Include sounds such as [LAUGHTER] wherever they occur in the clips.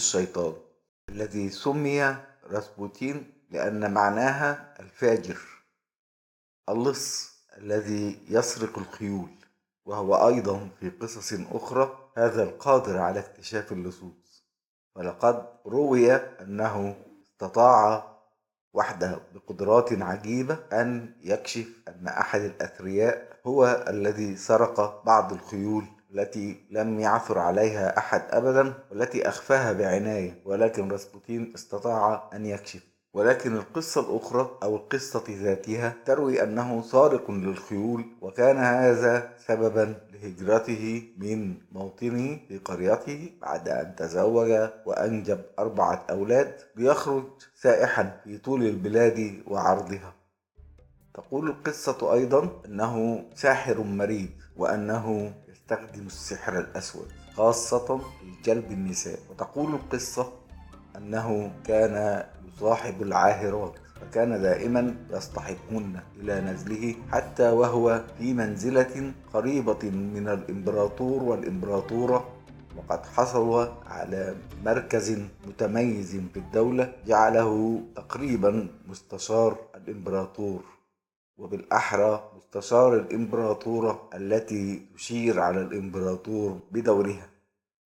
الشيطان الذي سمي راسبوتين لأن معناها الفاجر اللص الذي يسرق الخيول وهو أيضا في قصص أخرى هذا القادر على اكتشاف اللصوص. ولقد روي أنه استطاع وحده بقدرات عجيبة أن يكشف أن أحد الأثرياء هو الذي سرق بعض الخيول. التي لم يعثر عليها أحد أبدا والتي أخفاها بعناية ولكن راسبوتين استطاع أن يكشف. ولكن القصة الأخرى أو القصة ذاتها تروي أنه سارق للخيول وكان هذا سببا لهجرته من موطنه في قريته بعد أن تزوج وأنجب أربعة أولاد ليخرج سائحا في طول البلاد وعرضها. تقول القصة أيضا أنه ساحر مريض وأنه يستخدم السحر الأسود خاصة لجلب النساء. وتقول القصة أنه كان يصاحب العاهرات فكان دائما يصطحبهن إلى نزله حتى وهو في منزلة قريبة من الإمبراطور والإمبراطورة. وقد حصل على مركز متميز في الدولة جعله تقريبا مستشار الإمبراطور. وبالأحرى مستشار الإمبراطورة التي تشير على الإمبراطور بدورها.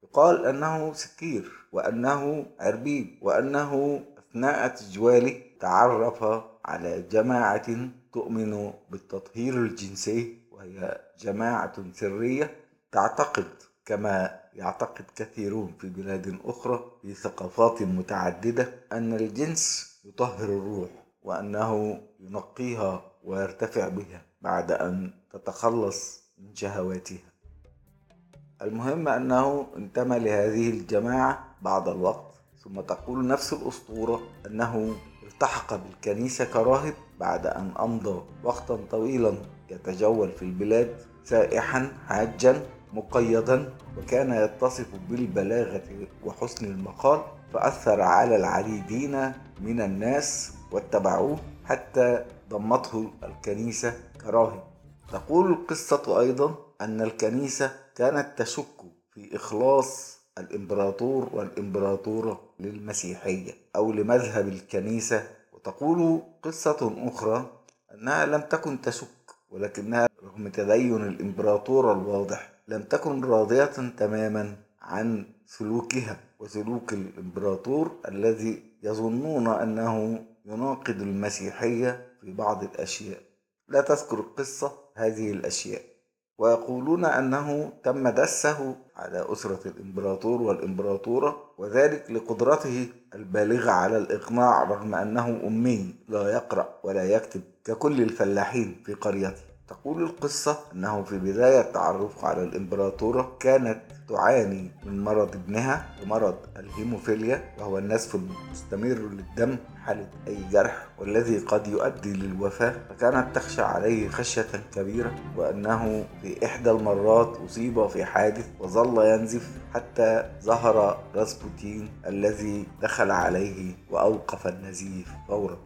يقال أنه سكير وأنه عربيب وأنه أثناء تجواله تعرف على جماعة تؤمن بالتطهير الجنسي وهي جماعة سرية تعتقد كما يعتقد كثيرون في بلاد أخرى في ثقافات متعددة أن الجنس يطهر الروح وأنه ينقيها ويرتفع بها بعد أن تتخلص من شهواتها. المهم أنه انتمى لهذه الجماعة بعض الوقت ثم تقول نفس الأسطورة أنه التحق بالكنيسة كراهب بعد أن أمضى وقتا طويلا يتجول في البلاد سائحا حاجا مقيدا وكان يتصف بالبلاغة وحسن المقال فأثر على العديدين من الناس واتبعوه حتى ضمته الكنيسة كراهب تقول القصة أيضا أن الكنيسة كانت تشك في إخلاص الإمبراطور والإمبراطورة للمسيحية أو لمذهب الكنيسة. وتقول قصة أخرى أنها لم تكن تشك ولكنها رغم تدين الإمبراطورة الواضح لم تكن راضية تماما عن سلوكها وسلوك الإمبراطور الذي يظنون أنه يناقض المسيحية في بعض الأشياء. لا تذكر القصة هذه الأشياء. ويقولون أنه تم دسه على أسرة الإمبراطور والإمبراطورة وذلك لقدرته البالغة على الإقناع رغم أنه أمي لا يقرأ ولا يكتب ككل الفلاحين في قريته. تقول القصة أنه في بداية تعرفه على الإمبراطورة كانت تعاني من مرض ابنها ومرض الهيموفيليا وهو النزف المستمر للدم حالة أي جرح والذي قد يؤدي للوفاة فكانت تخشى عليه خشية كبيرة وأنه في إحدى المرات أصيب في حادث وظل ينزف حتى ظهر راسبوتين الذي دخل عليه وأوقف النزيف فورا.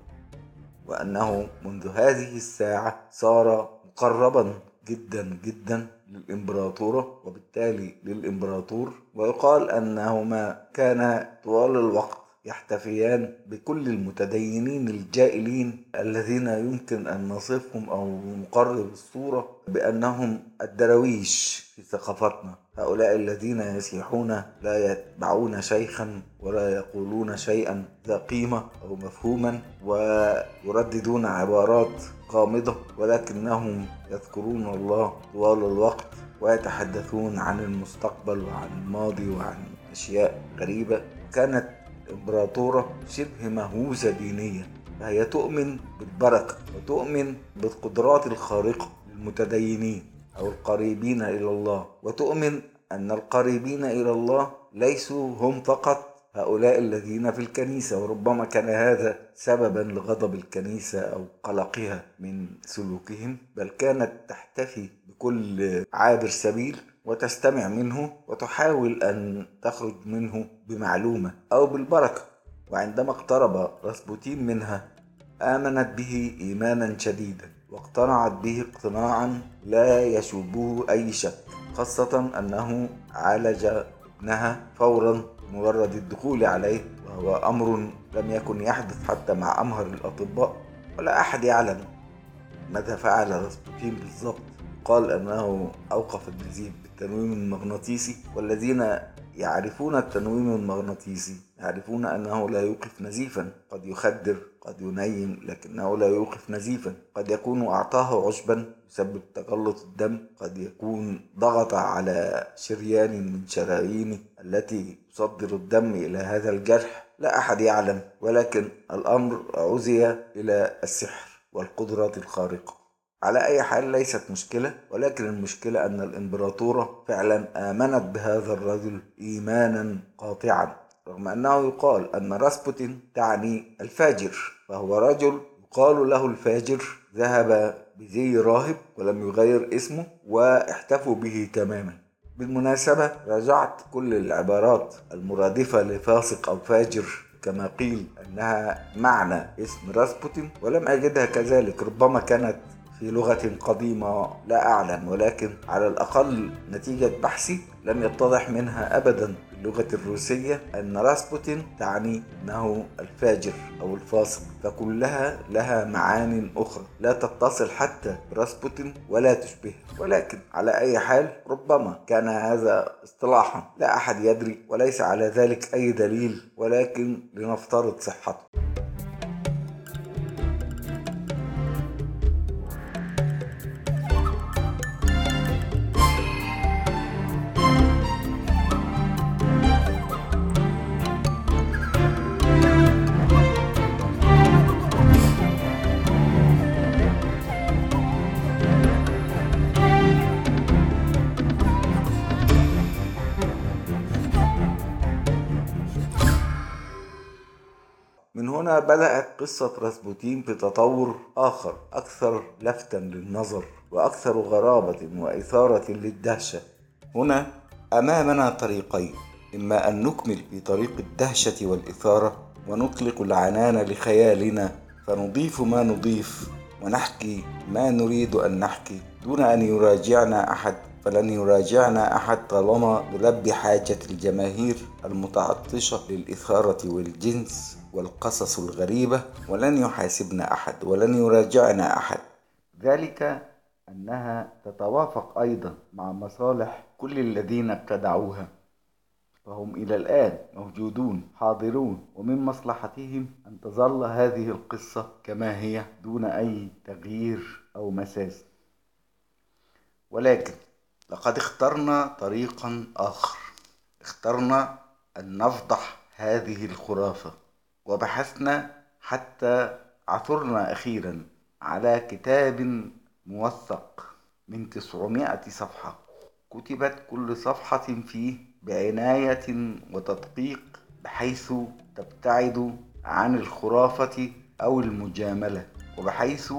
وأنه منذ هذه الساعة صار مقربا جدا جدا للإمبراطورة وبالتالي للإمبراطور ويقال أنهما كانا طوال الوقت يحتفيان بكل المتدينين الجائلين الذين يمكن أن نصفهم أو نقرب الصورة بأنهم الدرويش في ثقافتنا. هؤلاء الذين يسيحون لا يتبعون شيخا ولا يقولون شيئا ذا قيمة أو مفهوما ويرددون عبارات غامضة ولكنهم يذكرون الله طوال الوقت ويتحدثون عن المستقبل وعن الماضي وعن أشياء غريبة. كانت إمبراطورة شبه مهووسة دينيا فهي تؤمن بالبركة وتؤمن بالقدرات الخارقة للمتدينين أو القريبين إلى الله وتؤمن أن القريبين إلى الله ليسوا هم فقط هؤلاء الذين في الكنيسة وربما كان هذا سببا لغضب الكنيسة أو قلقها من سلوكهم بل كانت تحتفي بكل عابر سبيل وتستمع منه وتحاول أن تخرج منه بمعلومة أو بالبركة. وعندما اقترب راسبوتين منها آمنت به إيمانا شديدا واقتنعت به اقتناعا لا يشوبه أي شك خاصة أنه عالج ابنها فورا بمجرد الدخول عليه وهو أمر لم يكن يحدث حتى مع أمهر الأطباء ولا أحد يعلم ماذا فعل راسبوتين بالضبط. قال أنه أوقف النزيف بالتنويم المغناطيسي والذين يعرفون التنويم المغناطيسي يعرفون أنه لا يوقف نزيفا. قد يخدر قد ينيم لكنه لا يوقف نزيفا. قد يكون أعطاه عشبا يسبب تجلط الدم. قد يكون ضغط على شريان من شرايينه التي تصدر الدم إلى هذا الجرح. لا أحد يعلم ولكن الأمر عزي إلى السحر والقدرات الخارقة. على أي حال ليست مشكلة ولكن المشكلة أن الإمبراطورة فعلا آمنت بهذا الرجل إيمانا قاطعا رغم أنه يقال أن راسبوتين تعني الفاجر فهو رجل يقال له الفاجر ذهب بزي راهب ولم يغير اسمه واحتفوا به تماما. بالمناسبة راجعت كل العبارات المرادفة لفاسق أو فاجر كما قيل أنها معنى اسم راسبوتين ولم أجدها كذلك ربما كانت في لغة قديمة لا أعلم ولكن على الأقل نتيجة بحثي لم يتضح منها أبدا باللغة الروسية أن راسبوتين تعني أنه الفاجر أو الفاسق فكلها لها معان أخرى لا تتصل حتى براسبوتين ولا تشبهه. ولكن على أي حال ربما كان هذا اصطلاحا لا أحد يدري وليس على ذلك أي دليل ولكن لنفترض صحته. هنا بدأت قصة راسبوتين بتطور آخر أكثر لفتا للنظر وأكثر غرابة وإثارة للدهشة. هنا أمامنا طريقين إما أن نكمل في طريق الدهشة والإثارة ونطلق العنان لخيالنا فنضيف ما نضيف ونحكي ما نريد أن نحكي. دون أن يراجعنا أحد فلن يراجعنا أحد طالما نلبي حاجة الجماهير المتعطشة للإثارة والجنس. والقصص الغريبة ولن يحاسبنا أحد ولن يراجعنا أحد. ذلك أنها تتوافق أيضا مع مصالح كل الذين ابتدعوها فهم إلى الآن موجودون حاضرون ومن مصلحتهم أن تظل هذه القصة كما هي دون أي تغيير أو مساس. ولكن لقد اخترنا طريقا آخر اخترنا أن نفضح هذه الخرافة. وبحثنا حتى عثرنا أخيرا على كتاب موثق من تسعمائة صفحة. كتبت كل صفحة فيه بعناية وتدقيق بحيث تبتعد عن الخرافة أو المجاملة وبحيث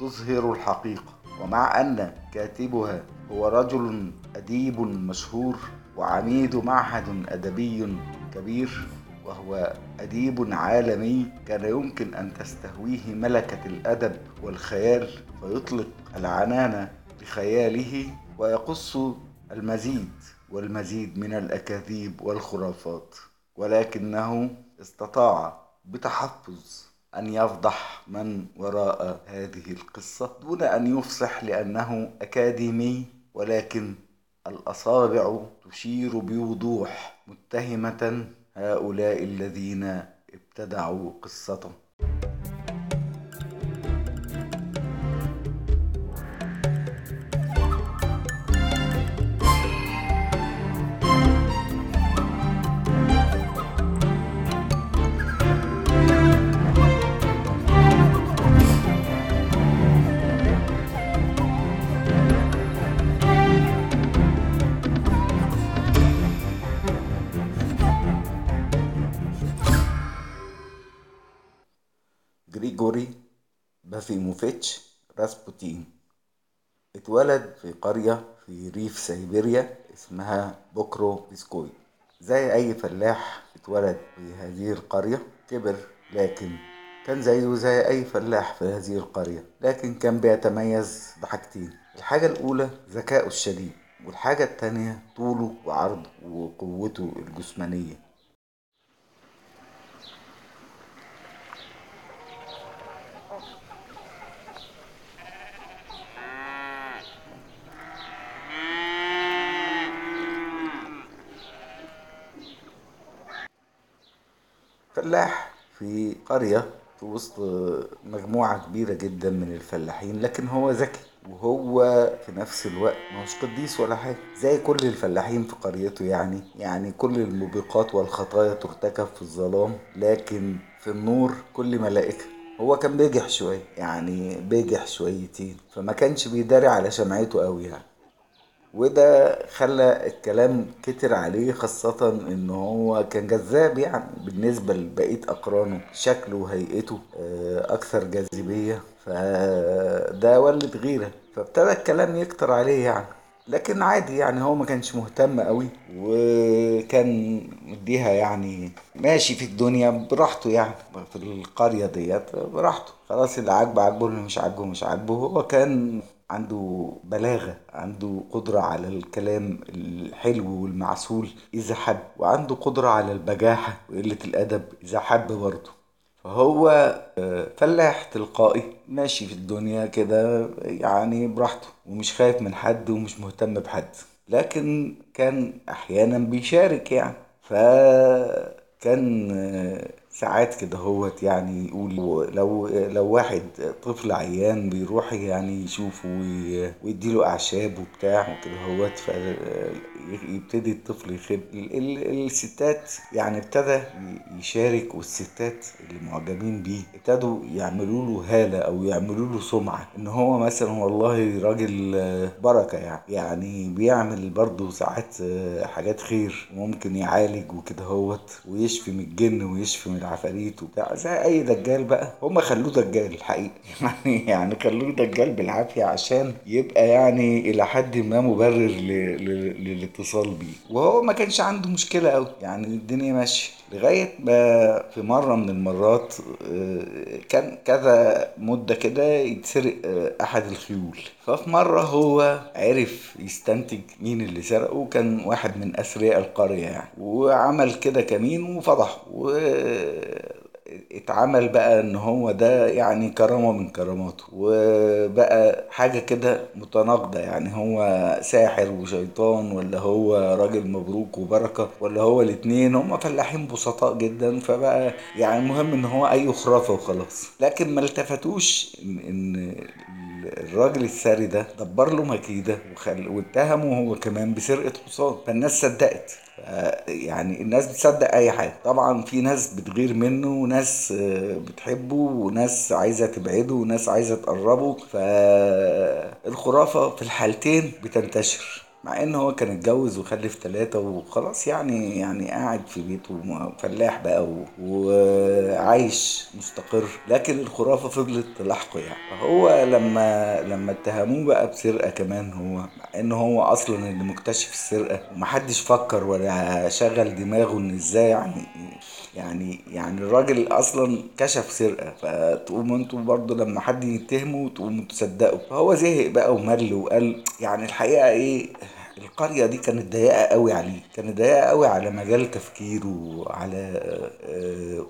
تظهر الحقيقة. ومع أن كاتبها هو رجل أديب مشهور وعميد معهد أدبي كبير وهو أديب عالمي كان يمكن أن تستهويه ملكة الأدب والخيال فيطلق العنان لخياله ويقص المزيد والمزيد من الأكاذيب والخرافات. ولكنه استطاع بتحفظ أن يفضح من وراء هذه القصة دون أن يفصح لأنه أكاديمي ولكن الأصابع تشير بوضوح متهمة هؤلاء الذين ابتدعوا قصته بافيموفيتش راسبوتين. اتولد في قرية في ريف سيبيريا اسمها بوكرو بيسكوي. زي أي فلاح اتولد في هذه القرية كبر لكن كان زيه زي أي فلاح في هذه القرية لكن كان بيتميز بحاجتين. الحاجة الأولى ذكاؤه الشديد والحاجة التانية طوله وعرضه وقوته الجسمانية. فلاح في قرية في وسط مجموعة كبيرة جدا من الفلاحين لكن هو ذكي وهو في نفس الوقت مش قديس ولا حاجة زي كل الفلاحين في قريته يعني. يعني كل الموبقات والخطايا ترتكب في الظلام لكن في النور كل ملائكة. هو كان بيجح شوية يعني بيجح شويتين فما كانش بيداري على شمعته قوي يعني. وده خلى الكلام كتر عليه خاصة إن هو كان جذاب يعني بالنسبة لبقية أقرانه شكله وهيئته أكثر جاذبية فده ولد غيرة فابتدى الكلام يكتر عليه يعني لكن عادي يعني هو ما كانش مهتم قوي وكان مديها يعني ماشي في الدنيا براحته يعني في القرية ديت براحته خلاص اللي عاجبه عاجبه اللي مش عاجبه مش عاجبه هو كان عنده بلاغة عنده قدرة على الكلام الحلو والمعسول إذا حب. وعنده قدرة على البجاحة وقلة الأدب إذا حب برضه. فهو فلاح تلقائي ماشي في الدنيا كده يعني براحته ومش خايف من حد ومش مهتم بحد. لكن كان أحيانا بيشارك يعني. فكان ساعات كده هوت يعني يقول لو لو واحد طفل عيان بيروح يعني يشوفه ويديله أعشاب وبتاع وكده هوت فيبتدي الطفل يخب الستات يعني ابتدى يشارك والستات اللي معجبين بيه ابتدوا يعملوا له هالة أو يعملوا له سمعة إن هو مثلا والله راجل بركة يعني. يعني بيعمل برضه ساعات حاجات خير ممكن يعالج وكده هوت ويشفي من الجن ويشفي من العفاريت وبتاع. زي أي دجال بقى. هم خلوه دجال الحقيقة [LAUGHS] يعني يعني خلوه دجال بالعافية عشان يبقى يعني إلى حد ما مبرر للاتصال بيه. وهو ما كانش عنده مشكلة قوي يعني الدنيا ماشية. لغاية ما في مرة من المرات كان كذا مدة كده يتسرق أحد الخيول. ففي مرة هو عرف يستنتج مين اللي سرقه كان واحد من أثرياء القرية يعني. وعمل كده كمين وفضحه. و اتعمل بقى ان هو ده يعني كرامة من كراماته وبقى حاجة كده متناقضة يعني هو ساحر وشيطان ولا هو راجل مبروك وبركة ولا هو الاتنين هم فلاحين بسطاء جدا فبقى يعني المهم ان هو أي خرافة وخلاص. لكن ما التفتوش ان, الراجل الثري ده دبر له مكيدة وخل... واتهمه هو كمان بسرقة حصان. فالناس صدقت. يعني الناس بتصدق أي حاجة. طبعا في ناس بتغير منه وناس بتحبه وناس عايزة تبعده وناس عايزة تقربه. فالخرافه في الحالتين بتنتشر. مع إن هو كان اتجوز وخلف ثلاثة وخلاص يعني يعني قاعد في بيته فلاح بقى وعايش مستقر. لكن الخرافة فضلت تلاحقه يعني. فهو لما لما اتهموه بقى بسرقة كمان هو مع إن هو أصلا اللي مكتشف السرقة. ومحدش فكر ولا شغل دماغه إن إزاي يعني يعني يعني الراجل أصلا كشف سرقة. فتقوموا أنتوا برضه لما حد يتهمه تقوموا تصدقوا. فهو زهق بقى ومل وقال يعني الحقيقة إيه القرية دي كانت ضيقة قوي عليه كانت ضيقة قوي على مجال تفكيره وعلى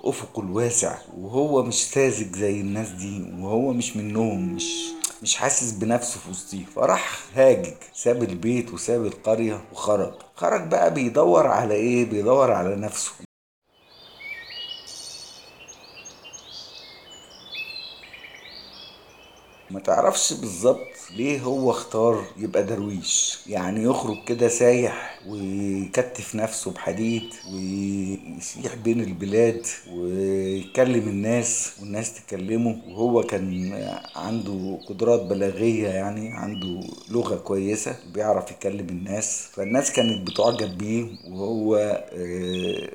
أفقه الواسع. وهو مش ساذج زي الناس دي وهو مش منهم مش مش حاسس بنفسه في وسطيه. فراح هاجج ساب البيت وساب القرية وخرج. خرج بقى بيدور على إيه؟ بيدور على نفسه. ما تعرفش بالظبط ليه هو اختار يبقى درويش؟ يعني يخرج كده سايح ويكتف نفسه بحديد ويسيح بين البلاد ويكلم الناس والناس تكلمه. وهو كان عنده قدرات بلاغية يعني عنده لغة كويسة بيعرف يكلم الناس. فالناس كانت بتعجب بيه وهو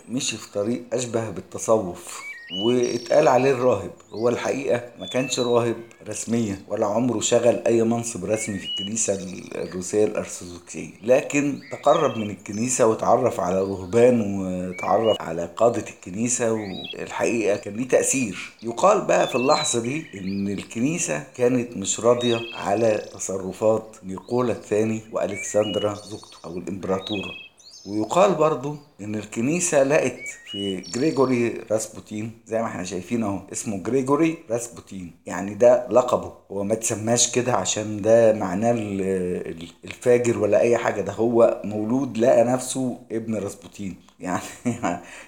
مشي في طريق أشبه بالتصوف. واتقال عليه الراهب. هو الحقيقة ما كانش راهب رسميا ولا عمره شغل أي منصب رسمي في الكنيسة الروسية الأرثوذكسية. لكن تقرب من الكنيسة وتعرف على رهبان وتعرف على قادة الكنيسة والحقيقة كان ليه تأثير. يقال بقى في اللحظة دي إن الكنيسة كانت مش راضية على تصرفات نيقولا الثاني وألكسندرا زوجته أو الإمبراطورة. ويقال برضو إن الكنيسة لقت في جريجوري راسبوتين زي ما إحنا شايفين أهو اسمه جريجوري راسبوتين. يعني ده لقبه. هو ما تسماش كده عشان ده معناه الفاجر ولا أي حاجة. ده هو مولود لقى نفسه ابن راسبوتين. [LAUGHS] يعني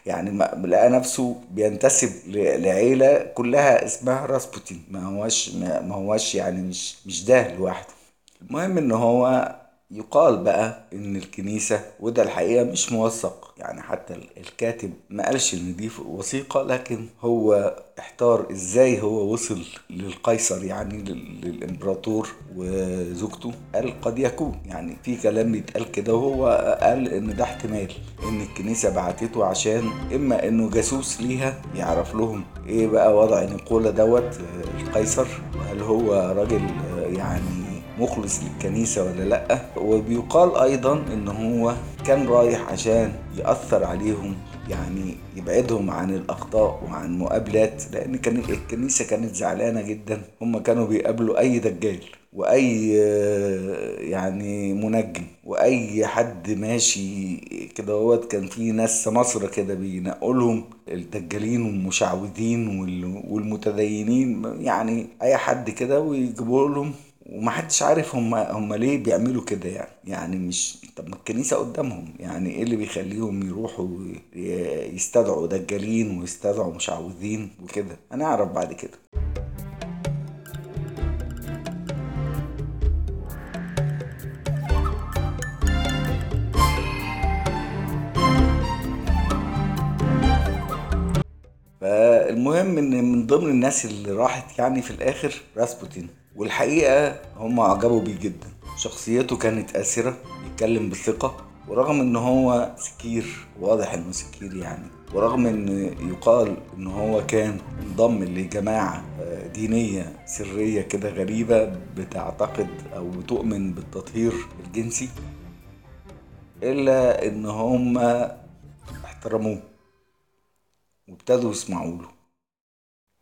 يعني لقى نفسه بينتسب لعيلة كلها اسمها راسبوتين. ما هوش ما هوش يعني مش مش ده لوحده. المهم إن هو يقال بقى إن الكنيسة وده الحقيقة مش موثق. يعني حتى الكاتب ما قالش إن دي وثيقة لكن هو احتار إزاي هو وصل للقيصر يعني للإمبراطور وزوجته قال قد يكون. يعني في كلام بيتقال كده وهو قال إن ده احتمال إن الكنيسة بعتته عشان إما إنه جاسوس ليها يعرف لهم إيه بقى وضع نيقولا دوت القيصر. هل هو راجل يعني مخلص للكنيسة ولا لأ؟ وبيقال أيضا إن هو كان رايح عشان يأثر عليهم يعني يبعدهم عن الأخطاء وعن مقابلات لأن كان الكنيسة كانت زعلانة جدا. هم كانوا بيقابلوا أي دجال وأي يعني منجم وأي حد ماشي كده هوت كان في ناس مصر كده بينقلهم الدجالين والمشعوذين والمتدينين يعني أي حد كده ويجيبوا لهم ومحدش عارف هم هم ليه بيعملوا كده يعني. يعني مش طب ما الكنيسة قدامهم. يعني إيه اللي بيخليهم يروحوا يستدعوا دجالين ويستدعوا مشعوذين وكده؟ هنعرف بعد كده. فالمهم إن من ضمن الناس اللي راحت يعني في الآخر راسبوتين والحقيقة هم عجبوا بيه جدا. شخصيته كانت آسرة بيتكلم بثقة ورغم إن هو سكير واضح إنه سكير يعني ورغم إن يقال إن هو كان انضم لجماعة دينية سرية كده غريبة بتعتقد أو بتؤمن بالتطهير الجنسي إلا إن هم احترموه وابتدوا يسمعوا له.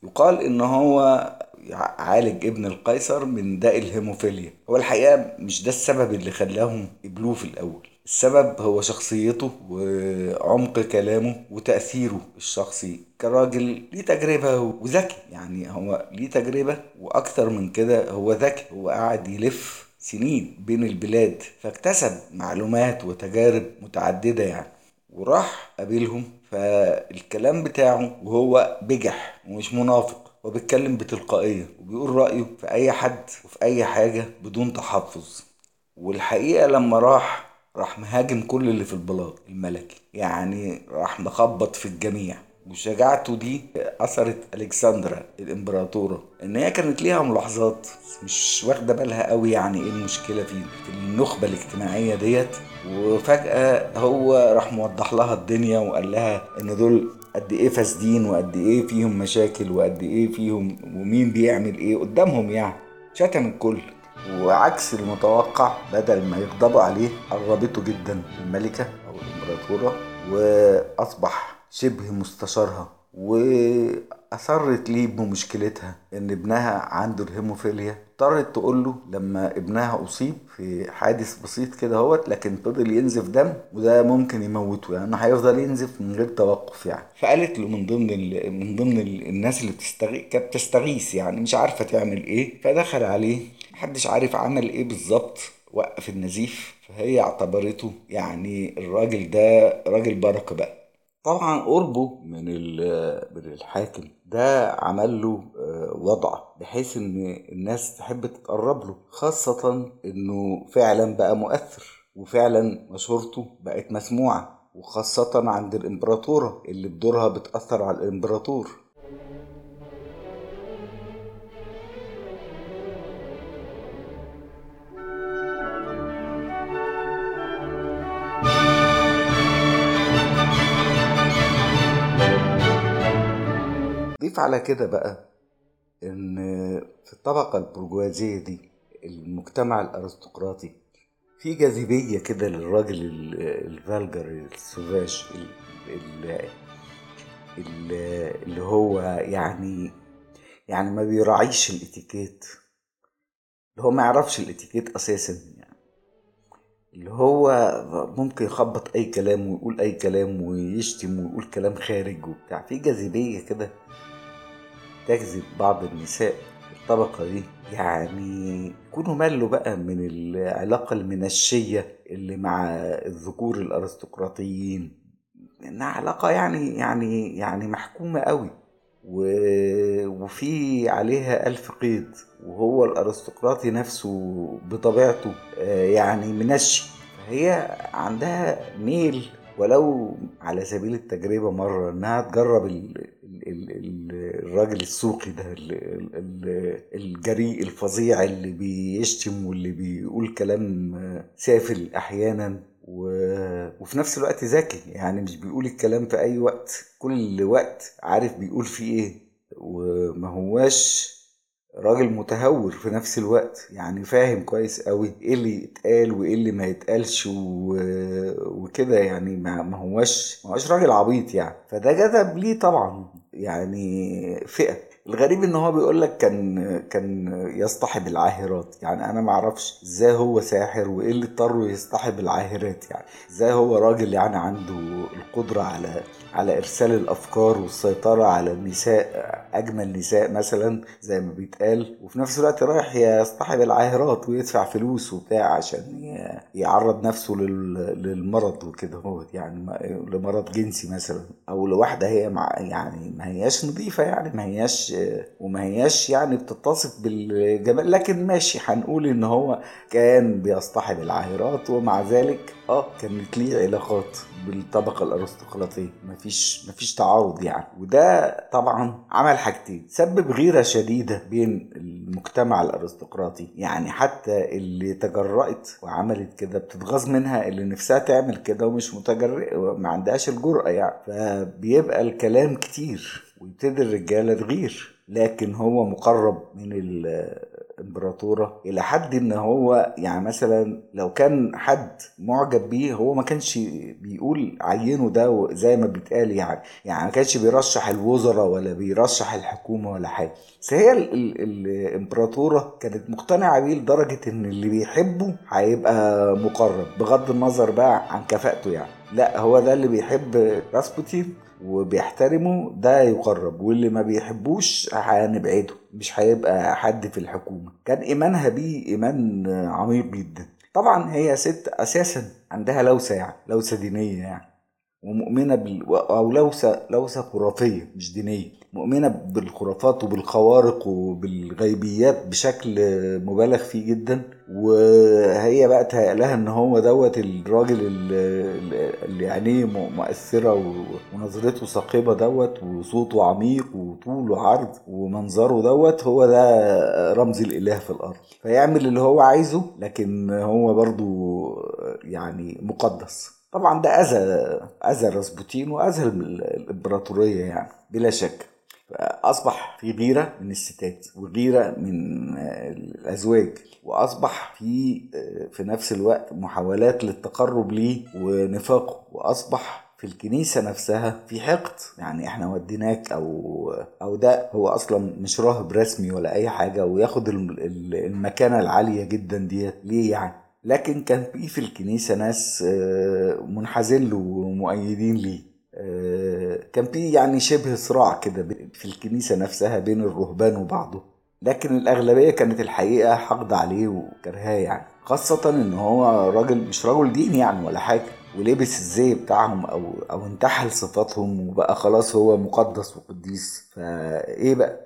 يقال إن هو عالج ابن القيصر من داء الهيموفيليا. هو الحقيقة مش ده السبب اللي خلاهم قبلوه في الأول. السبب هو شخصيته وعمق كلامه وتأثيره الشخصي كراجل ليه تجربة وذكي. يعني هو ليه تجربة وأكثر من كده هو ذكي. هو قاعد يلف سنين بين البلاد فاكتسب معلومات وتجارب متعددة يعني وراح قابلهم فالكلام بتاعه وهو بجح ومش منافق. هو بيتكلم بتلقائية وبيقول رأيه في أي حد وفي أي حاجة بدون تحفظ. والحقيقة لما راح راح مهاجم كل اللي في البلاط الملكي. يعني راح مخبط في الجميع. وشجاعته دي أثرت ألكسندرا الإمبراطورة إن هي كانت ليها ملاحظات مش واخدة بالها قوي يعني إيه المشكلة في النخبة الاجتماعية ديت وفجأة هو راح موضح لها الدنيا وقال لها إن دول قد إيه فاسدين وقد إيه فيهم مشاكل وقد إيه فيهم ومين بيعمل إيه قدامهم يعني. شتم الكل. وعكس المتوقع بدل ما يغضبوا عليه قربته جدا الملكة أو الإمبراطورة وأصبح شبه مستشارها. وأصرت ليه بمشكلتها؟ إن ابنها عنده الهيموفيليا. اضطرت تقول له لما ابنها اصيب في حادث بسيط كده اهوت لكن فضل ينزف دم وده ممكن يموته. يعني هيفضل ينزف من غير توقف يعني. فقالت له من ضمن من ضمن الناس اللي بتستغيث كانت بتستغيث يعني مش عارفة تعمل إيه. فدخل عليه محدش عارف عمل إيه بالظبط وقف النزيف. فهي اعتبرته يعني الراجل ده راجل بركة بقى. طبعا قربه من من الحاكم. ده عمل له وضع بحيث إن الناس تحب تتقرب له خاصة إنه فعلا بقى مؤثر وفعلا مشورته بقت مسموعة وخاصة عند الإمبراطورة اللي بدورها بتأثر على الإمبراطور. على كده بقى إن في الطبقة البرجوازية دي المجتمع الأرستقراطي في جاذبية كده للراجل الفالجر السوفاج اللي هو يعني يعني ما بيراعيش الإتيكيت اللي هو ما يعرفش الإتيكيت أساسا يعني. اللي هو ممكن يخبط أي كلام ويقول أي كلام ويشتم ويقول كلام خارج وبتاع. في جاذبية كده تجذب بعض النساء الطبقة دي. يعني يكونوا مالوا بقى من العلاقة المنشية اللي مع الذكور الأرستقراطيين. إنها علاقة يعني يعني يعني محكومة قوي. و... وفي عليها ألف قيد وهو الأرستقراطي نفسه بطبيعته آه، يعني منشي. فهي عندها ميل ولو على سبيل التجربة مرة إنها تجرب الراجل السوقي ده الجريء الفظيع اللي بيشتم واللي بيقول كلام سافل أحيانا وفي نفس الوقت ذكي. يعني مش بيقول الكلام في أي وقت كل وقت عارف بيقول فيه إيه. وما هواش راجل متهور في نفس الوقت يعني فاهم كويس قوي إيه اللي يتقال وإيه اللي ما يتقالش و... وكده يعني ما هواش ما هواش راجل عبيط يعني. فده جذب ليه طبعا يعني فئة. الغريب إن هو بيقول لك كان كان يصطحب العاهرات. يعني أنا ما أعرفش إزاي هو ساحر وإيه اللي اضطره يصطحب العاهرات يعني. إزاي هو راجل يعني عنده القدرة على على إرسال الأفكار والسيطرة على النساء أجمل نساء مثلا زي ما بيتقال. وفي نفس الوقت رايح يصطحب العاهرات ويدفع فلوس وبتاع عشان يعرض نفسه للمرض وكده هو يعني لمرض جنسي مثلا. أو لواحدة هي مع يعني ما هياش نظيفة يعني ما هياش وما هياش يعني بتتصف بالجمال. لكن ماشي هنقول إن هو كان بيصطحب العاهرات ومع ذلك آه كانت ليه علاقات. بالطبقة الأرستقراطية. مفيش مفيش تعارض يعني. وده طبعا عمل حاجتين. سبب غيرة شديدة بين المجتمع الأرستقراطي يعني حتى اللي تجرأت وعملت كده بتتغاظ منها اللي نفسها تعمل كده ومش متجرئه ما عندهاش الجرأة يعني. فبيبقى الكلام كتير ويبتدي الرجالة تغير. لكن هو مقرب من الإمبراطورة إلى حد إن هو يعني مثلا لو كان حد معجب بيه هو ما كانش بيقول عينه ده زي ما بيتقال يعني يعني ما كانش بيرشح الوزراء ولا بيرشح الحكومة ولا حاجة. بس هي الإمبراطورة كانت مقتنعة بيه لدرجة إن اللي بيحبه هيبقى مقرب بغض النظر بقى عن كفاءته يعني. لا هو ده اللي بيحب راسبوتين وبيحترمه ده يقرب. واللي ما بيحبوش هنبعده. مش هيبقى حد في الحكومة. كان إيمانها بيه إيمان عميق جدا. طبعا هي ست أساسا عندها لوسة يعني لوسة دينية يعني. ومؤمنة بال... أو لوسة لوسة خرافية مش دينية. مؤمنة بالخرافات وبالخوارق وبالغيبيات بشكل مبالغ فيه جدا. وهي بقى تهيأ إن هو دوت الراجل اللي عينيه مؤثرة ونظرته ثاقبة دوت وصوته عميق وطوله عرض ومنظره دوت هو ده رمز الإله في الأرض. فيعمل اللي هو عايزه لكن هو برضو يعني مقدس. طبعا ده اذى أذى راسبوتين وأذى الإمبراطورية يعني بلا شك. اصبح في غيرة من الستات وغيرة من الأزواج وأصبح في في نفس الوقت محاولات للتقرب ليه ونفاقه وأصبح في الكنيسة نفسها في حقد. يعني إحنا وديناك أو أو ده هو أصلا مش راهب رسمي ولا أي حاجة وياخد المكانة العالية جدا ديت. ليه يعني؟ لكن كان في في الكنيسة ناس منحازين له ومؤيدين ليه. كان في يعني شبه صراع كده في الكنيسة نفسها بين الرهبان وبعضه. لكن الأغلبية كانت الحقيقة حقد عليه وكرهاه يعني. خاصة إن هو راجل مش راجل دين يعني ولا حاجة. ولبس الزي بتاعهم أو أو انتحل صفاتهم وبقى خلاص هو مقدس وقديس. فإيه بقى؟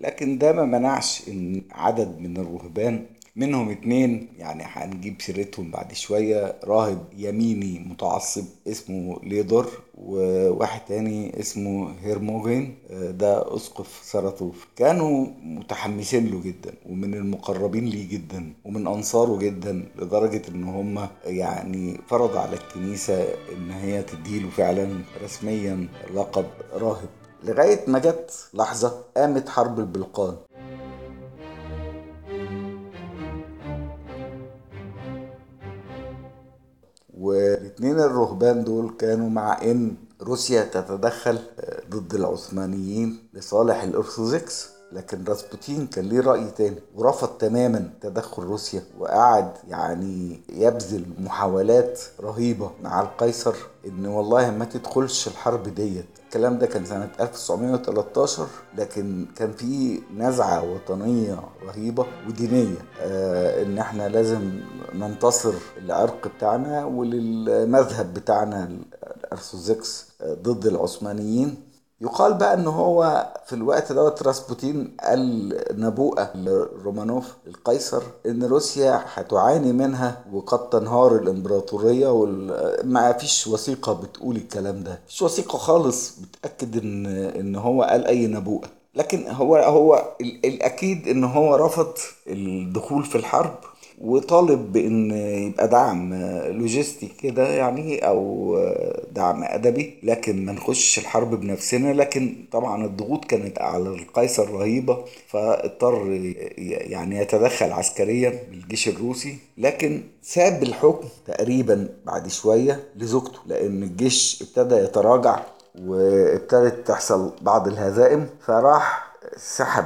لكن ده ما منعش إن عدد من الرهبان منهم اتنين يعني هنجيب سيرتهم بعد شوية. راهب يميني متعصب اسمه ليدر وواحد تاني اسمه هيرموغين ده أسقف سرطوف كانوا متحمسين له جدا ومن المقربين ليه جدا ومن أنصاره جدا لدرجة إن هم يعني فرض على الكنيسة إن هي تديله فعلا رسميا لقب راهب. لغاية ما جت لحظة قامت حرب البلقان. والاثنين الرهبان دول كانوا مع إن روسيا تتدخل ضد العثمانيين لصالح الأرثوذكس. لكن راسبوتين كان ليه رأي تاني ورفض تماما تدخل روسيا وقعد يعني يبذل محاولات رهيبة مع القيصر إن والله ما تدخلش الحرب ديت. الكلام ده كان سنة 1913 لكن كان في نزعة وطنية رهيبة ودينية آه إن إحنا لازم ننتصر العرق بتاعنا وللمذهب بتاعنا الأرثوذكس ضد العثمانيين. يقال بقى إن هو في الوقت دوت راسبوتين قال نبوءة لرومانوف القيصر إن روسيا هتعاني منها وقد تنهار الإمبراطورية وما فيش وثيقة بتقول الكلام ده. مفيش وثيقة خالص بتأكد ان إن هو قال أي نبوءة لكن هو هو الأكيد إن هو رفض الدخول في الحرب وطالب بإن يبقى دعم لوجستي كده يعني أو دعم أدبي لكن ما نخش الحرب بنفسنا. لكن طبعا الضغوط كانت على القيصر رهيبة فاضطر يعني يتدخل عسكريا بالجيش الروسي لكن ساب الحكم تقريبا بعد شوية لزوجته لأن الجيش ابتدى يتراجع وابتدت تحصل بعض الهزائم فراح سحب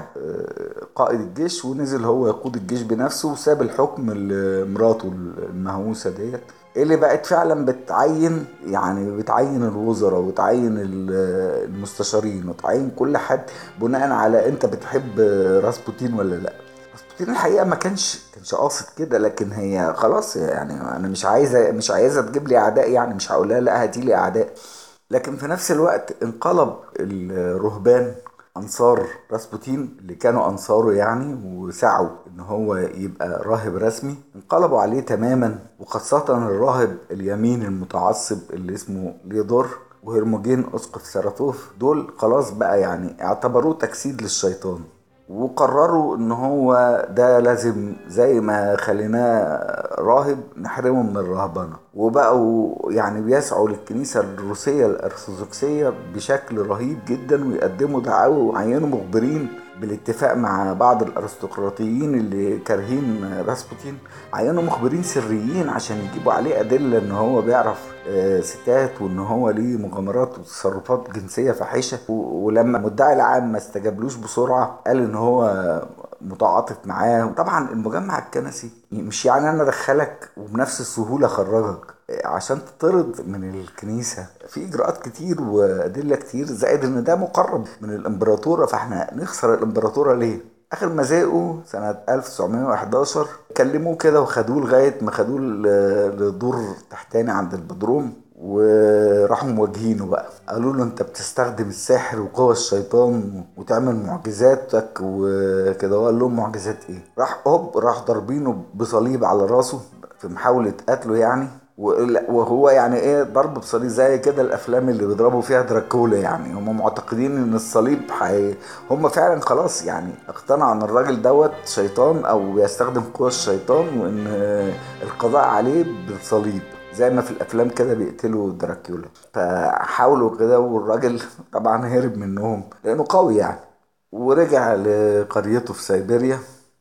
قائد الجيش ونزل هو يقود الجيش بنفسه وساب الحكم لمراته المهووسة ديت. اللي بقت فعلا بتعين يعني بتعين الوزراء وتعين المستشارين وتعين كل حد بناء على أنت بتحب راسبوتين ولا لأ. راسبوتين الحقيقة ما كانش كانش قاصد كده لكن هي خلاص يعني أنا مش عايزة مش عايزة تجيب لي أعداء يعني مش هقول لها لأ هاتي لي أعداء. لكن في نفس الوقت انقلب الرهبان أنصار راسبوتين اللي كانوا أنصاره يعني وسعوا إن هو يبقى راهب رسمي انقلبوا عليه تماما وخاصة الراهب اليمين المتعصب اللي اسمه ليدور وهرموجين اسقف سراتوف دول خلاص بقى يعني اعتبروه تجسيد للشيطان. وقرروا إن هو ده لازم زي ما خليناه راهب نحرمه من الرهبنة. وبقوا يعني بيسعوا للكنيسة الروسية الأرثوذكسية بشكل رهيب جدا ويقدموا دعاوى وعينوا مخبرين بالاتفاق مع بعض الأرستقراطيين اللي كارهين راسبوتين عينوا مخبرين سريين عشان يجيبوا عليه أدلة إن هو بيعرف ستات وإن هو ليه مغامرات وتصرفات جنسية فاحشة. ولما المدعي العام ما استجابلوش بسرعة قال إن هو متعاطف معاه. طبعا المجمع الكنسي مش يعني أنا أدخلك وبنفس السهولة أخرجك. عشان تطرد من الكنيسة. في إجراءات كتير وأدلة كتير زائد إن ده مقرب من الإمبراطورة فإحنا نخسر الإمبراطورة ليه؟ آخر ما زهقوا سنة 1911 كلموه كده وخدوه لغاية ما خدوه لدور تحتاني عند البدروم وراحوا مواجهينه بقى. قالوا له أنت بتستخدم السحر وقوى الشيطان وتعمل معجزاتك وكده. وقال لهم معجزات إيه؟ راح هوب راح ضاربينه بصليب على راسه في محاولة قتله يعني. وهو يعني إيه ضرب بصليب زي كده الأفلام اللي بيضربوا فيها دراكولا يعني. هم معتقدين إن الصليب حي... هم فعلا خلاص يعني اقتنعوا إن الراجل دوت شيطان أو بيستخدم قوى الشيطان وإن القضاء عليه بالصليب زي ما في الأفلام كده بيقتلوا دراكولا. فحاولوا كده والراجل طبعا هرب منهم لأنه قوي يعني. ورجع لقريته في سيبيريا.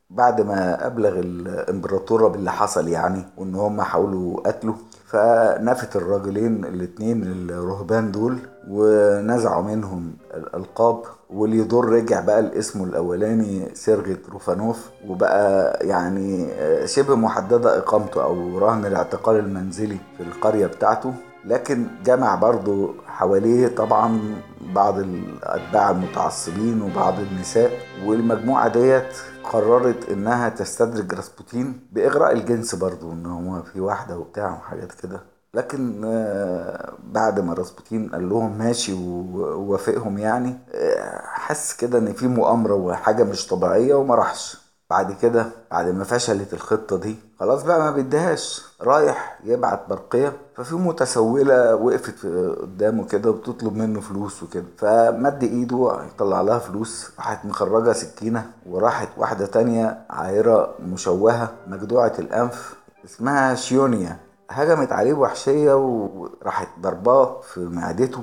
بعد ما أبلغ الإمبراطورة باللي حصل يعني وإن هم حاولوا قتله فنفت الراجلين الاتنين الرهبان دول ونزعوا منهم الألقاب. وليدور رجع بقى لاسمه الأولاني سيرجي تروفانوف وبقى يعني شبه محددة إقامته أو رهن الاعتقال المنزلي في القرية بتاعته. لكن جمع برضه حواليه طبعا بعض الأتباع المتعصبين وبعض النساء. والمجموعة ديت قررت إنها تستدرج راسبوتين بإغراء الجنس برضو إن هو في واحدة وبتاع وحاجات كده. لكن بعد ما راسبوتين قال لهم ماشي ووافقهم يعني حس كده إن في مؤامرة وحاجة مش طبيعية وما راحش. بعد كده بعد ما فشلت الخطة دي خلاص بقى ما بيديهاش. رايح يبعت برقية ففي متسولة وقفت قدامه كده وبتطلب منه فلوس وكده. فمد ايده يطلع لها فلوس راحت مخرجة سكينة وراحت واحدة تانية عاهرة مشوهة مجدوعة الأنف اسمها شيونيا. هجمت عليه بوحشية وراحت ضرباه في معدته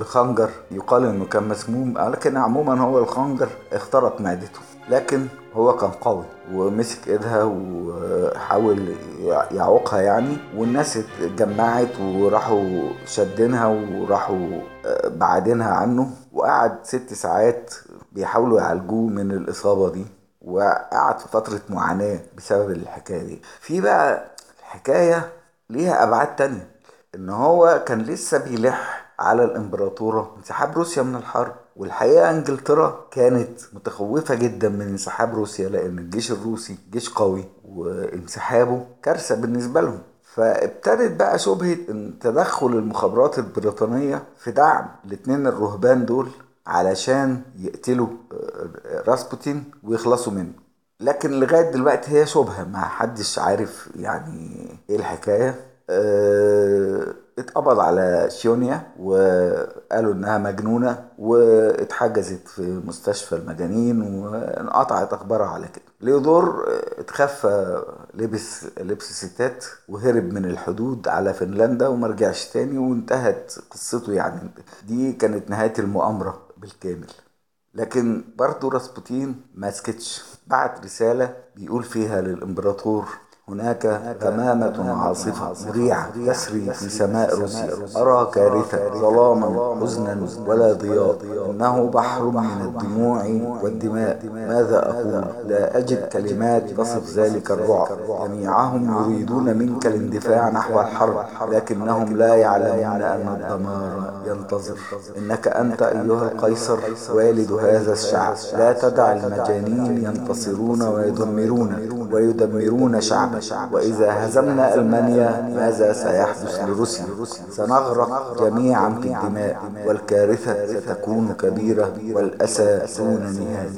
بخنجر يقال إنه كان مسموم لكن عموما هو الخنجر اخترق معدته. لكن هو كان قوي ومسك ايدها وحاول يعوقها يعني والناس اتجمعت وراحوا شدينها وراحوا بعدينها عنه. وقعد ست ساعات بيحاولوا يعالجوه من الإصابة دي وقعد في فترة معاناة بسبب الحكاية دي. في بقى الحكاية ليها أبعاد تانية إن هو كان لسه بيلح على الإمبراطورة انسحاب روسيا من الحرب. والحقيقة إنجلترا كانت متخوفة جدا من انسحاب روسيا لأن الجيش الروسي جيش قوي وانسحابه كارثة بالنسبة لهم. فابتدت بقى شبهة تدخل المخابرات البريطانية في دعم الاتنين الرهبان دول علشان يقتلوا راسبوتين ويخلصوا منه. لكن لغاية دلوقتي هي شبهة ما حدش عارف يعني إيه الحكاية. آه اتقبض على شيونيا وقالوا إنها مجنونة واتحجزت في مستشفى المجانين وانقطعت أخبارها على كده. ليودور اتخفى لبس لبس ستات وهرب من الحدود على فنلندا ومرجعش تاني وانتهت قصته يعني. دي كانت نهاية المؤامرة بالكامل. لكن برضه راسبوتين ما سكتش. بعت رسالة بيقول فيها للإمبراطور هناك غمامة عاصفة مريعة تسري في سماء روسيا. أرى كارثة ظلاما حزنا ولا ضياء. إنه بحر من الدموع والدماء. ماذا أقول؟ لا أجد كلمات تصف ذلك الرعب. جميعهم يريدون منك الاندفاع نحو الحرب لكنهم لا يعلمون أن الدمار ينتظر. إنك أنت أيها القيصر والد هذا الشعب. لا تدع المجانين ينتصرون ويدمرون ويدمرون شعبا وإذا هزمنا ألمانيا ماذا سيحدث لروسيا؟ سنغرق جميعا في الدماء والكارثة ستكون كبيرة والأسى دون نهاية.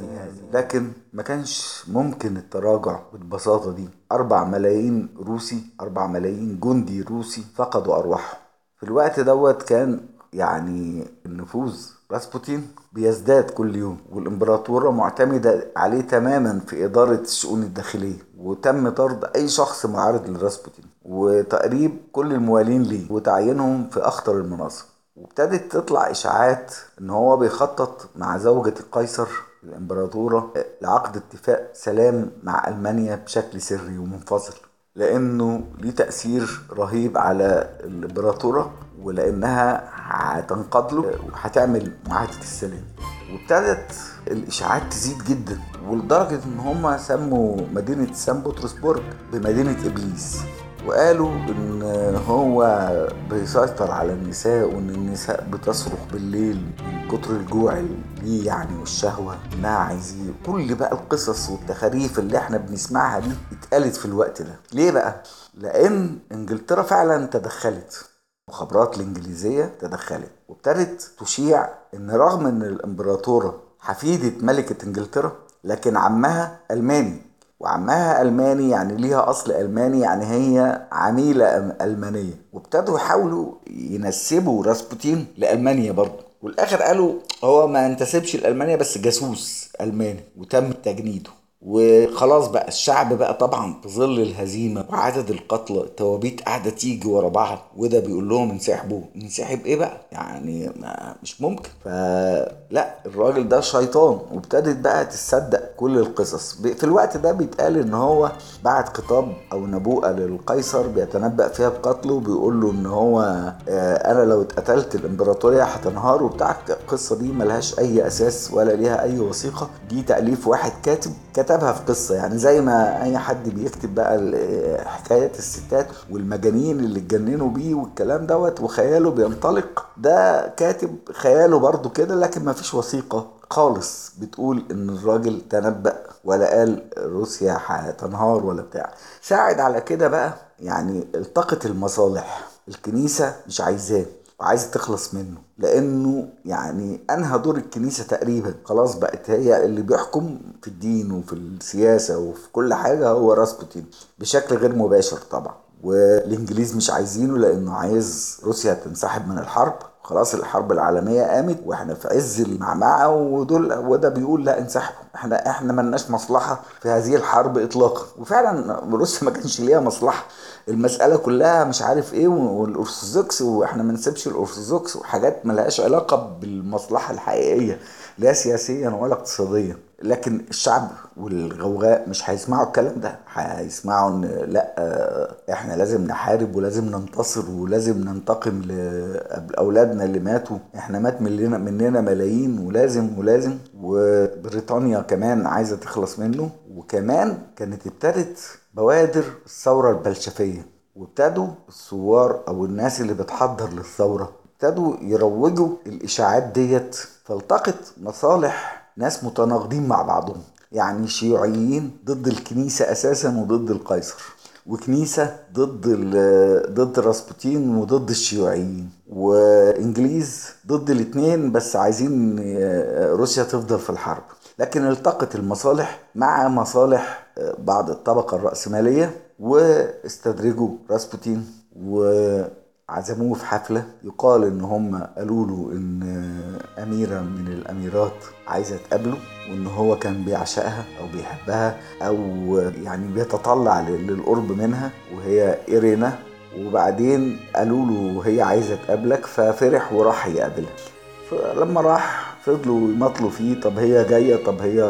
لكن ما كانش ممكن التراجع بالبساطة دي. أربع ملايين روسي أربع ملايين جندي روسي فقدوا أرواحهم. في الوقت دوت كان يعني النفوذ راسبوتين بيزداد كل يوم والإمبراطورة معتمدة عليه تماما في إدارة الشؤون الداخلية وتم طرد أي شخص معارض لراسبوتين وتقريب كل الموالين ليه وتعيينهم في أخطر المناصب. وابتدت تطلع إشاعات إن هو بيخطط مع زوجة القيصر الإمبراطورة لعقد اتفاق سلام مع ألمانيا بشكل سري ومنفصل. لأنه ليه تأثير رهيب على الإمبراطورة ولأنها هتنقض له وهتعمل معاهدة السلام. وابتدت الإشاعات تزيد جدا ولدرجة إن هما سموا مدينة سان بطرسبرج بمدينة إبليس. وقالوا إن هو بيسيطر على النساء وإن النساء بتصرخ بالليل من كتر الجوع ليه يعني والشهوة انها عايزين كل بقى القصص والتخاريف اللي إحنا بنسمعها دي اتقالت في الوقت ده. ليه بقى؟ لأن إنجلترا فعلا تدخلت. المخابرات الإنجليزية تدخلت وابتدت تشيع إن رغم إن الإمبراطورة حفيدة ملكة إنجلترا لكن عمها ألماني. وعمها ألماني يعني ليها أصل ألماني يعني هي عميلة ألمانية. وابتدوا يحاولوا ينسبوا راسبوتين لألمانيا برضه. والآخر قالوا هو ما انتسبش لألمانيا بس جاسوس ألماني وتم تجنيده. وخلاص بقى الشعب بقى طبعا في ظل الهزيمة وعدد القتلى التوابيت قاعدة تيجي ورا بعض وده بيقول لهم انسحبوا. انسحب إيه بقى؟ يعني ما مش ممكن. فلا الراجل ده شيطان وابتدت بقى تصدق كل القصص. في الوقت ده بيتقال إن هو بعت خطاب أو نبوءة للقيصر بيتنبأ فيها بقتله وبيقول له إن هو أنا لو اتقتلت الإمبراطورية هتنهار وبتاع. القصة دي ملهاش أي أساس ولا ليها أي وثيقة. دي تأليف واحد كاتب كتبها في قصة يعني زي ما أي حد بيكتب بقى حكايات الستات والمجانين اللي اتجننوا بيه والكلام دوت وخياله بينطلق. ده كاتب خياله برضو كده لكن ما فيش وثيقة خالص بتقول إن الراجل تنبأ ولا قال روسيا هتنهار ولا بتاع. ساعد على كده بقى يعني التقت المصالح الكنيسة مش عايزاه. وعايزه تخلص منه. لأنه يعني أنهى دور الكنيسة تقريبا. خلاص بقت هي اللي بيحكم في الدين وفي السياسة وفي كل حاجة هو راسبوتين. بشكل غير مباشر طبعا. والإنجليز مش عايزينه لأنه عايز روسيا تنسحب من الحرب. خلاص الحرب العالمية قامت وإحنا في عز المعمعة ودول وده بيقول لا انسحبوا إحنا إحنا ملناش مصلحة في هذه الحرب اطلاقا. وفعلا روسيا ما كانش ليها مصلحة. المسألة كلها مش عارف إيه والأرثوذكس وإحنا ما نسيبش الأرثوذكس وحاجات ملهاش علاقة بالمصلحة الحقيقية لا سياسيا ولا اقتصاديا. لكن الشعب والغوغاء مش هيسمعوا الكلام ده. هيسمعوا إن لا إحنا لازم نحارب ولازم ننتصر ولازم ننتقم لاولادنا اللي ماتوا. إحنا مات مننا مننا ملايين ولازم ولازم. وبريطانيا كمان عايزة تخلص منه. وكمان كانت ابتدت بوادر الثورة البلشفية. وابتدوا الثوار أو الناس اللي بتحضر للثورة ابتدوا يروجوا الإشاعات ديت. فالتقت مصالح ناس متناقضين مع بعضهم. يعني شيوعيين ضد الكنيسة أساسا وضد القيصر وكنيسة ضد ضد راسبوتين وضد الشيوعيين وإنجليز ضد الاتنين بس عايزين روسيا تفضل في الحرب. لكن التقت المصالح مع مصالح بعض الطبقة الرأسمالية واستدرجوا راسبوتين وعزموه في حفلة. يقال إن هم قالوا له إن أميرة من الأميرات عايزة تقابله وإن هو كان بيعشقها أو بيحبها أو يعني بيتطلع للقرب منها وهي إيرينا. وبعدين قالوا له هي عايزة تقابلك ففرح وراح يقابلها. فلما راح فضلوا يمطلوا فيه طب هي جاية؟ طب هي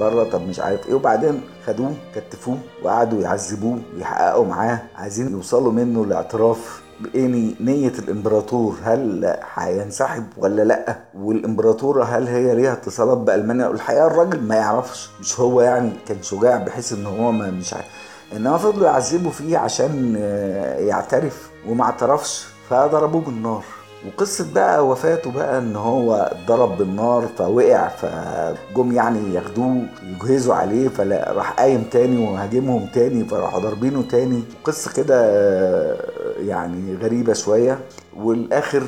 بره؟ طب مش عارف إيه. وبعدين خدوه كتفوه وقعدوا يعذبوه ويحققوا معاه. عايزين يوصلوا منه لاعتراف بإيه نية الإمبراطور هل هينسحب ولا لأ؟ والإمبراطورة هل هي ليها اتصالات بألمانيا؟ والحقيقة الراجل ما يعرفش مش هو يعني كان شجاع بحيث إن هو ما مش عارف. إنما فضلوا يعذبوا فيه عشان يعترف وما اعترفش فضربوه بالنار. وقصة بقى وفاته بقى إن هو اتضرب بالنار فوقع فجم يعني ياخدوه يجهزوا عليه فراح قايم تاني وهاجمهم تاني فراحوا ضاربينه تاني. قصة كده يعني غريبة شوية والآخر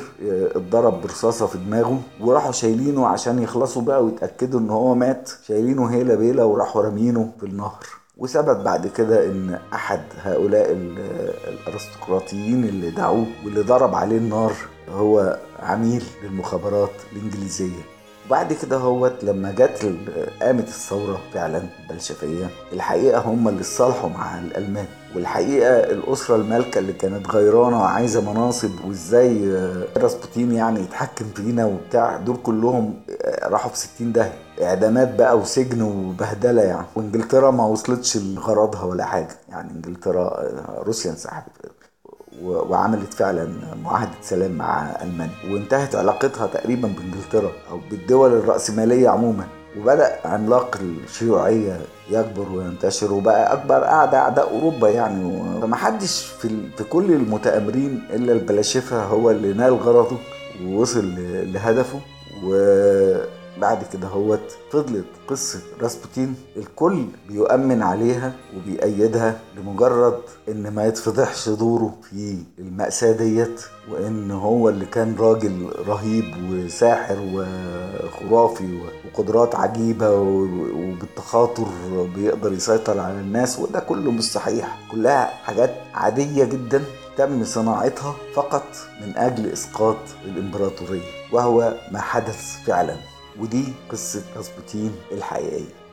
اتضرب برصاصة في دماغه وراحوا شايلينه عشان يخلصوا بقى ويتأكدوا إن هو مات. شايلينه هيلة بيلة وراحوا رامينه في النهر. وثبت بعد كده إن أحد هؤلاء الأرستقراطيين اللي دعوه واللي ضرب عليه النار هو عميل للمخابرات الإنجليزية. وبعد كده هوت لما جت قامت الثورة فعلا البلشفيه الحقيقة هم اللي اتصالحوا مع الألمان. والحقيقة الأسرة المالكة اللي كانت غيرانة وعايزة مناصب وإزاي راسبوتين يعني يتحكم فينا وبتاع دول كلهم راحوا في 60 داهية. إعدامات بقى وسجن وبهدلة يعني. وإنجلترا ما وصلتش لغرضها ولا حاجة. يعني إنجلترا روسيا انسحبت. وعملت فعلا معاهدة سلام مع ألمانيا. وانتهت علاقتها تقريبا بإنجلترا أو بالدول الرأسمالية عموما. وبدأ عملاق الشيوعية يكبر وينتشر وبقى أكبر أعداء أعداء أوروبا يعني. فمحدش في, في كل المتآمرين إلا البلاشفة هو اللي نال غرضه ووصل لهدفه وبعد كده هوت فضلت قصة راسبوتين الكل بيؤمن عليها وبيأيدها لمجرد إن ما يتفضحش دوره في المأساة ديت وإن هو اللي كان راجل رهيب وساحر وخرافي وقدرات عجيبة وبالتخاطر بيقدر يسيطر على الناس وده كله مش صحيح. كلها حاجات عادية جدا تم صناعتها فقط من أجل إسقاط الإمبراطورية وهو ما حدث فعلا. ودي قصة راسبوتين الحقيقية.